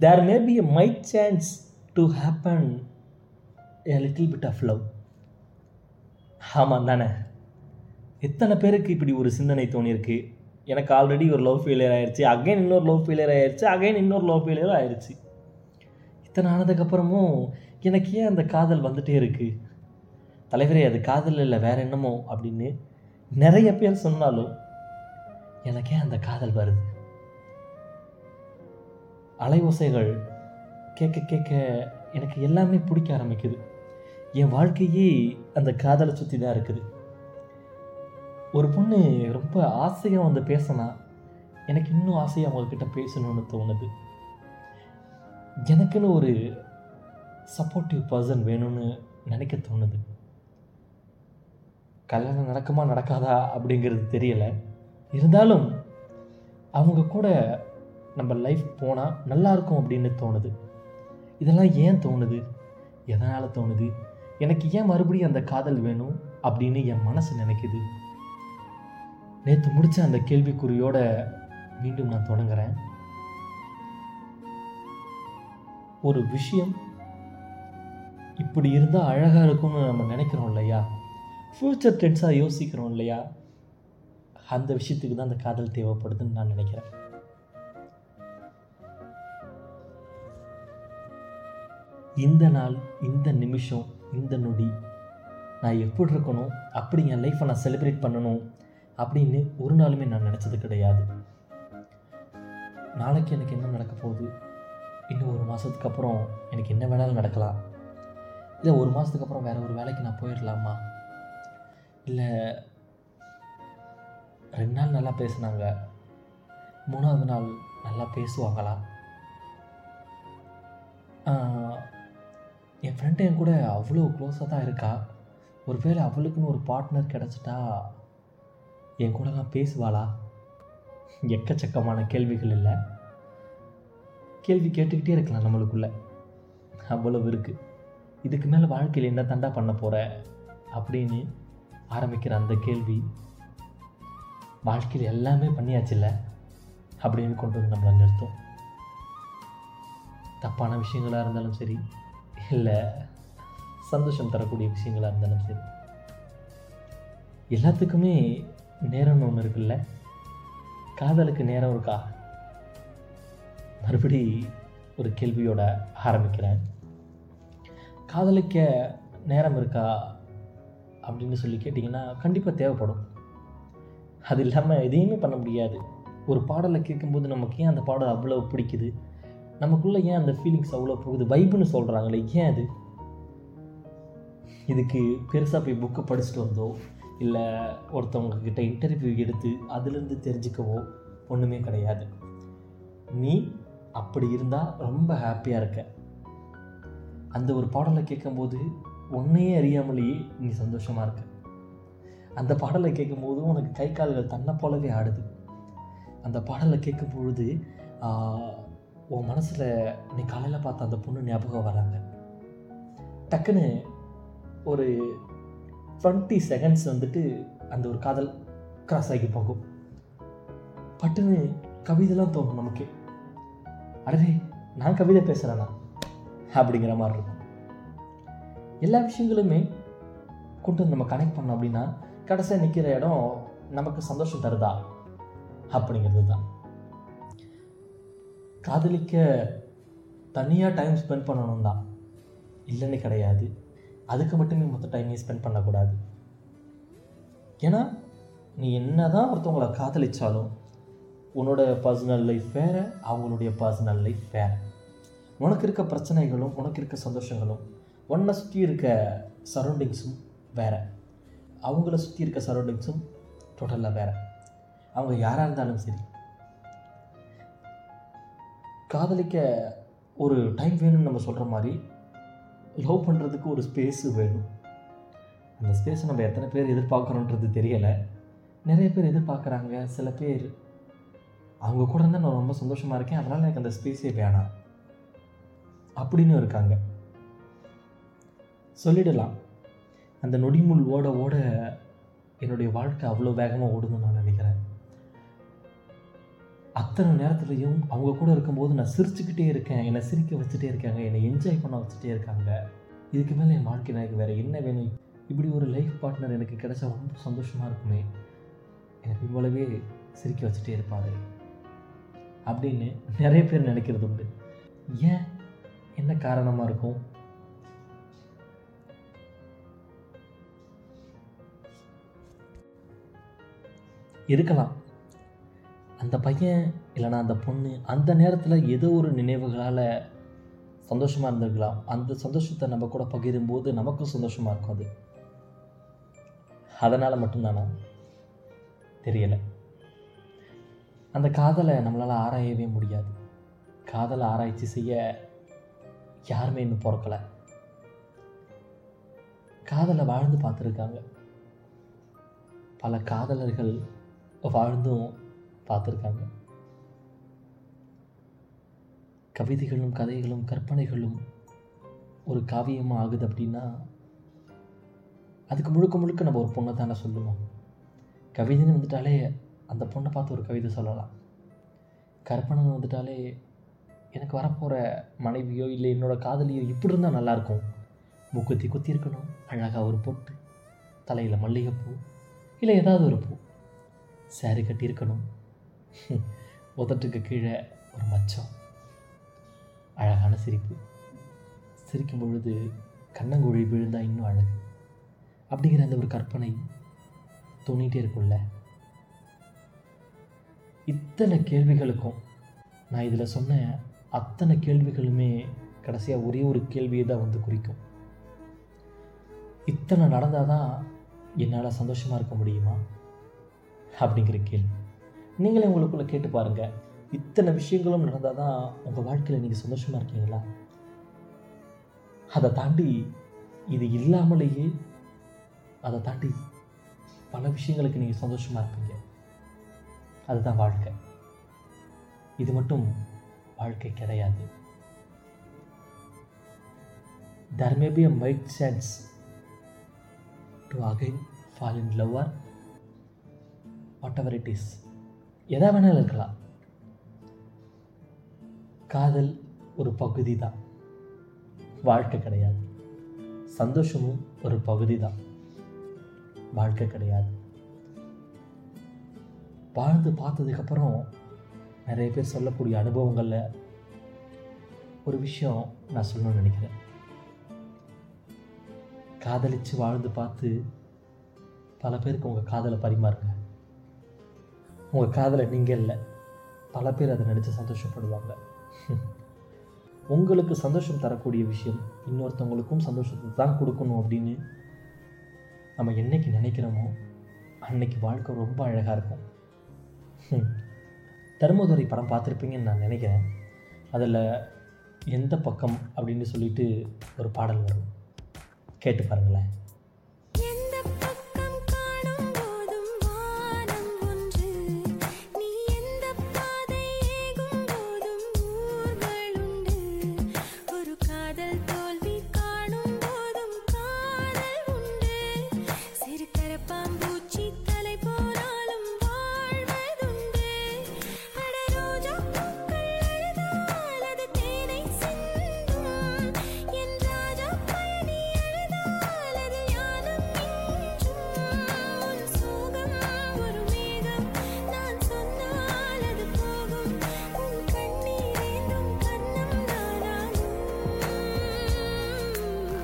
There may be a might chance to happen a little bit of love ஆமாம் தானே? எத்தனை பேருக்கு இப்படி ஒரு சிந்தனை தோணியிருக்கு? எனக்கு ஆல்ரெடி ஒரு லவ் ஃபெயிலியர் ஆயிடுச்சு அகைன் இன்னொரு லவ் ஃபெயிலியர் ஆயிடுச்சு அகைன் இன்னொரு லவ் ஃபெயிலியர் ஆயிடுச்சு இத்தனை ஆனதுக்கப்புறமும் எனக்கு ஏன் அந்த காதல் வந்துட்டே இருக்குது தலைவரே அது காதல் இல்லை வேற என்னமோ அப்படின்னு நிறைய பேர் சொன்னாலும் எனக்கே அந்த காதல் வருது. அலையோசைகள் கேட்க கேட்க எனக்கு எல்லாமே பிடிக்க ஆரம்பிக்குது. என் வாழ்க்கையே அந்த காதலை சுற்றி தான் இருக்குது. ஒரு பொண்ணு ரொம்ப ஆசையாக வந்து பேசினா எனக்கு இன்னும் ஆசையாக அவங்கக்கிட்ட பேசணும்னு தோணுது. எனக்குன்னு ஒரு சப்போர்ட்டிவ் பர்சன் வேணும்னு நினைக்க தோணுது. கல்யாணம் நடக்குமா நடக்காதா அப்படிங்கிறது தெரியலை. இருந்தாலும் அவங்க கூட நம்ம லைஃப் போனால் நல்லாயிருக்கும் அப்படின்னு தோணுது. இதெல்லாம் ஏன் தோணுது? எதனால் தோணுது? எனக்கு ஏன் மறுபடியும் அந்த காதல் வேணும் அப்படின்னு என் மனசு நினைக்குது. நேற்று முடித்த அந்த கேள்விக்குறியோட மீண்டும் நான் தொடங்குறேன். ஒரு விஷயம் இப்படி இருந்தால் அழகாக இருக்கும்னு நம்ம நினைக்கிறோம் இல்லையா? ஃப்யூச்சர் டென்ஸாக யோசிக்கிறோம் இல்லையா? அந்த விஷயத்துக்கு தான் அந்த காதல் தேவைப்படுதுன்னு நான் நினைக்கிறேன். இந்த நாள் இந்த நிமிஷம் இந்த நொடி நான் எப்படி இருக்கணும் அப்படி என் லைஃப்பை நான் செலிப்ரேட் பண்ணணும் அப்படின்னு ஒரு நாளுமே நான் நினச்சது கிடையாது. நாளைக்கு எனக்கு என்ன நடக்க போகுது? இன்னும் ஒரு மாதத்துக்கு அப்புறம் எனக்கு என்ன வேணாலும் நடக்கலாம். இல்லை ஒரு மாதத்துக்கு அப்புறம் வேறு ஒரு வேலைக்கு நான் போயிடலாமா? இல்லை ரெண்டு நாள் நல்லா பேசுனாங்க. மூணாவது நாள் நல்லா பேசுவாங்களா? என் ஃப்ரெண்டு என் கூட அவ்வளோ க்ளோஸாக தான் இருக்கா. ஒருவேளை அவளுக்குன்னு ஒரு பார்ட்னர் கிடச்சிட்டா என் கூடலாம் பேசுவாளா? எக்கச்சக்கமான கேள்விகள் இல்லை. கேள்வி கேட்டுக்கிட்டே இருக்கலாம் நம்மளுக்குள்ள. அவ்வளவு இருக்குது இதுக்கு மேலே வாழ்க்கையில் என்ன தண்டா பண்ண போகிற அப்படின்னு ஆரம்பிக்கிற அந்த கேள்வி வாழ்க்கையில் எல்லாமே பண்ணியாச்சுல்ல அப்படின்னு கொண்டு வந்து நம்மளை நிறுத்தும். தப்பான விஷயங்களாக இருந்தாலும் சரி இல்லை. சந்தோஷம் தரக்கூடிய விஷயங்களாக இருந்தாலும் சரி. எல்லாத்துக்குமே நேரம்னு ஒன்று இருக்குல்ல. காதலுக்கு நேரம் இருக்கா? மறுபடி ஒரு கேள்வியோட ஆரம்பிக்கிறேன். காதலிக்க நேரம் இருக்கா? அப்படின்னு சொல்லி கேட்டிங்கன்னா கண்டிப்பாக தேவைப்படும். அது இல்லாமல் எதையுமே பண்ண முடியாது. ஒரு பாடலை கேட்கும்போது நமக்கு ஏன் அந்த பாடல் அவ்வளோ பிடிக்குது? நமக்குள்ளே ஏன் அந்த ஃபீலிங்ஸ் அவ்வளோ போகுது? வைப்புன்னு சொல்கிறாங்களே ஏன் அது? இதுக்கு பெருசாக போய் புக்கை படிச்சுட்டு வந்தோ இல்லை ஒருத்தவங்க கிட்ட இன்டர்வியூ எடுத்து அதுலேருந்து தெரிஞ்சுக்கவோ ஒன்றுமே கிடையாது. நீ அப்படி இருந்தால் ரொம்ப ஹாப்பியாக இருக்க. அந்த ஒரு பாடலை கேட்கும்போது உன்னையே அறியாமலேயே நீ சந்தோஷமாக இருக்க. அந்த பாடலை கேட்கும்போது உனக்கு கை கால்கள் தன்னை போலவே ஆடுது. அந்த பாடலை கேட்கும் பொழுது உன் மனசில் நீ காலையில் பார்த்த அந்த பொண்ணு ஞாபகம் வராங்க. டக்குன்னு ஒரு டுவெண்ட்டி செகண்ட்ஸ் வந்துட்டு அந்த ஒரு காதல் கிராஸ் ஆகி போகும். பட்டுன்னு கவிதைலாம் தோணும் நமக்கு. அடவே நான் கவிதை பேசுகிறேனா அப்படிங்கிற மாதிரி இருக்கும். எல்லா விஷயங்களுமே கொண்டு வந்து நம்ம கனெக்ட் பண்ணோம் அப்படின்னா கடைசியாக நிற்கிற இடம் நமக்கு சந்தோஷம் தருதா? அப்படிங்கிறது தான் காதலிக்க தனியாக டைம் ஸ்பெண்ட் பண்ணணும் தான் இல்லைன்னு கிடையாது. அதுக்கு மட்டுமே மொத்த டைமையும் ஸ்பெண்ட் பண்ணக்கூடாது. ஏன்னா நீ என்ன தான் ஒருத்தவங்களை காதலிச்சாலும் உன்னோட பர்சனல் லைஃப் வேறு அவங்களுடைய பர்சனல் லைஃப் வேறு. உனக்கு இருக்க பிரச்சனைகளும் உனக்கு இருக்க சந்தோஷங்களும் உன்னை சுற்றி இருக்க சரௌண்டிங்ஸும் வேறு. அவங்கள சுற்றி இருக்க சரௌண்டிங்ஸும் டோட்டலாக வேறு. அவங்க யாராக இருந்தாலும் சரி காதலிக்க ஒரு டைம் வேணும்னு நம்ம சொல்கிற மாதிரி லவ் பண்ணுறதுக்கு ஒரு ஸ்பேஸு வேணும். அந்த ஸ்பேஸை நம்ம எத்தனை பேர் எதிர்பார்க்குறோன்றது தெரியலை. நிறைய பேர் எதிர்பார்க்குறாங்க. சில பேர் அவங்க கூட இருந்தால் நான் ரொம்ப சந்தோஷமாக இருக்கேன். அதனால் எனக்கு அந்த ஸ்பேஸே வேணாம். அப்படின்னு இருக்காங்க. சொல்லிடலாம். அந்த நொடிமுள் ஓட ஓட என்னுடைய வாழ்க்கை அவ்வளோ வேகமாக ஓடுதுன்னு நான் நினைக்கிறேன். அத்தனை நேரத்துலையும் அவங்க கூட இருக்கும்போது நான் சிரிச்சுக்கிட்டே இருக்கேன். என்னை சிரிக்க வச்சுட்டே இருக்காங்க. என்னை என்ஜாய் பண்ண வச்சுட்டே இருக்காங்க. இதுக்கு மேலே என் வாழ்க்கையில் எனக்கு வேறு என்ன வேணும்? இப்படி ஒரு லைஃப் பார்ட்னர் எனக்கு கிடைச்சா ரொம்ப சந்தோஷமாக இருக்குமே. எனக்கு இவ்வளவே சிரிக்க வச்சுட்டே இருப்பாரு. அப்படின்னு நிறைய பேர் நினைக்கிறது உண்டு. ஏன்? என்ன காரணமாக இருக்கும்? இருக்கலாம். அந்த பையன் இல்லைனா அந்த பொண்ணு அந்த நேரத்தில் ஏதோ ஒரு நினைவுகளால் சந்தோஷமாக இருந்திருக்கலாம். அந்த சந்தோஷத்தை நம்ம கூட பகிரும்போது நமக்கும் சந்தோஷமாக இருக்கும் அது. அதனால் மட்டும்தானா? தெரியலை. அந்த காதலை நம்மளால் ஆராயவே முடியாது. காதலை ஆராய்ச்சி செய்ய யாருமே இன்னும் பிறக்கலை. காதலை வாழ்ந்து பார்த்துருக்காங்க. பல காதலர்கள் வாழ்ந்தும் பார்த்துருக்காங்க. கவிதைகளும் கதைகளும் கற்பனைகளும் ஒரு காவியமாக ஆகுது அப்படின்னா அதுக்கு முழுக்க முழுக்க நம்ம ஒரு பொண்ணை தானே சொல்லுவோம். கவிதைன்னு வந்துட்டாலே அந்த பொண்ணை பார்த்து ஒரு கவிதை சொல்லலாம். கற்பனைன்னு வந்துட்டாலே எனக்கு வரப்போகிற மனைவியோ இல்லை என்னோடய காதலியோ இப்படி இருந்தால் நல்லாயிருக்கும். மூக்குத்தி குத்தி இருக்கணும் அழகாக ஒரு பொட்டு தலையில் மல்லிகைப்பூ இல்லை ஏதாவது ஒரு பூ. சேரீ கட்டியிருக்கணும் உதட்டுக்கு கீழே ஒரு மச்சம். அழகான சிரிப்பு. சிரிக்கும் பொழுது கண்ணங்குழி விழுந்தா இன்னும் அழகு. அப்படிங்கிற அந்த ஒரு கற்பனை தோணிகிட்டே இருக்கும்ல. இத்தனை கேள்விகளுக்கும் நான் இதில் சொன்ன அத்தனை கேள்விகளுமே கடைசியாக ஒரே ஒரு கேள்வியை தான் வந்து குறிக்கும். இத்தனை நடந்தால் தான் என்னால் சந்தோஷமாக இருக்க முடியுமா? அப்படிங்கிற கேள்வி. நீங்களே உங்களுக்குள்ளே கேட்டு பாருங்கள் இத்தனை விஷயங்களும் நடந்தால் தான் உங்கள் வாழ்க்கையில் நீங்கள் சந்தோஷமாக இருக்கீங்களா? அதை தாண்டி இது இல்லாமலேயே அதை தாண்டி பல விஷயங்களுக்கு நீங்கள் சந்தோஷமாக இருப்பீங்க. அதுதான் வாழ்க்கை. இது மட்டும் வாழ்க்கை கிடையாது. There may be a might chance to again fall in love or whatever it is. எதா வேணாலும் இருக்கலாம். காதல் ஒரு பகுதி தான் வாழ்க்கை கிடையாது. சந்தோஷமும் ஒரு பகுதி தான் வாழ்க்கை கிடையாது. வாழ்ந்து பார்த்ததுக்கப்புறம் நிறைய பேர் சொல்லக்கூடிய அனுபவங்களில் ஒரு விஷயம் நான் சொல்லணும்னு நினைக்கிறேன். காதலிச்சு வாழ்ந்து பார்த்து பல பேருக்கு உங்கள் காதலை பரிமாறுங்க. உங்கள் காதலை நீங்கள் இல்லை. பல பேர் அதை நினச்சி சந்தோஷப்படுவாங்க. உங்களுக்கு சந்தோஷம் தரக்கூடிய விஷயம் இன்னொருத்தவங்களுக்கும் சந்தோஷத்தை தான் கொடுக்கணும் அப்படின்னு நம்ம என்னைக்கு நினைக்கிறோமோ அன்னைக்கு வாழ்க்கை ரொம்ப அழகாக இருக்கும். ஹம். தர்மதுரை படம் பார்த்துருப்பீங்கன்னு நான் நினைக்கிறேன். அதில் எந்த பக்கம் அப்படின்னு சொல்லிட்டு ஒரு பாடல் வரும். கேட்டு பாருங்களேன்.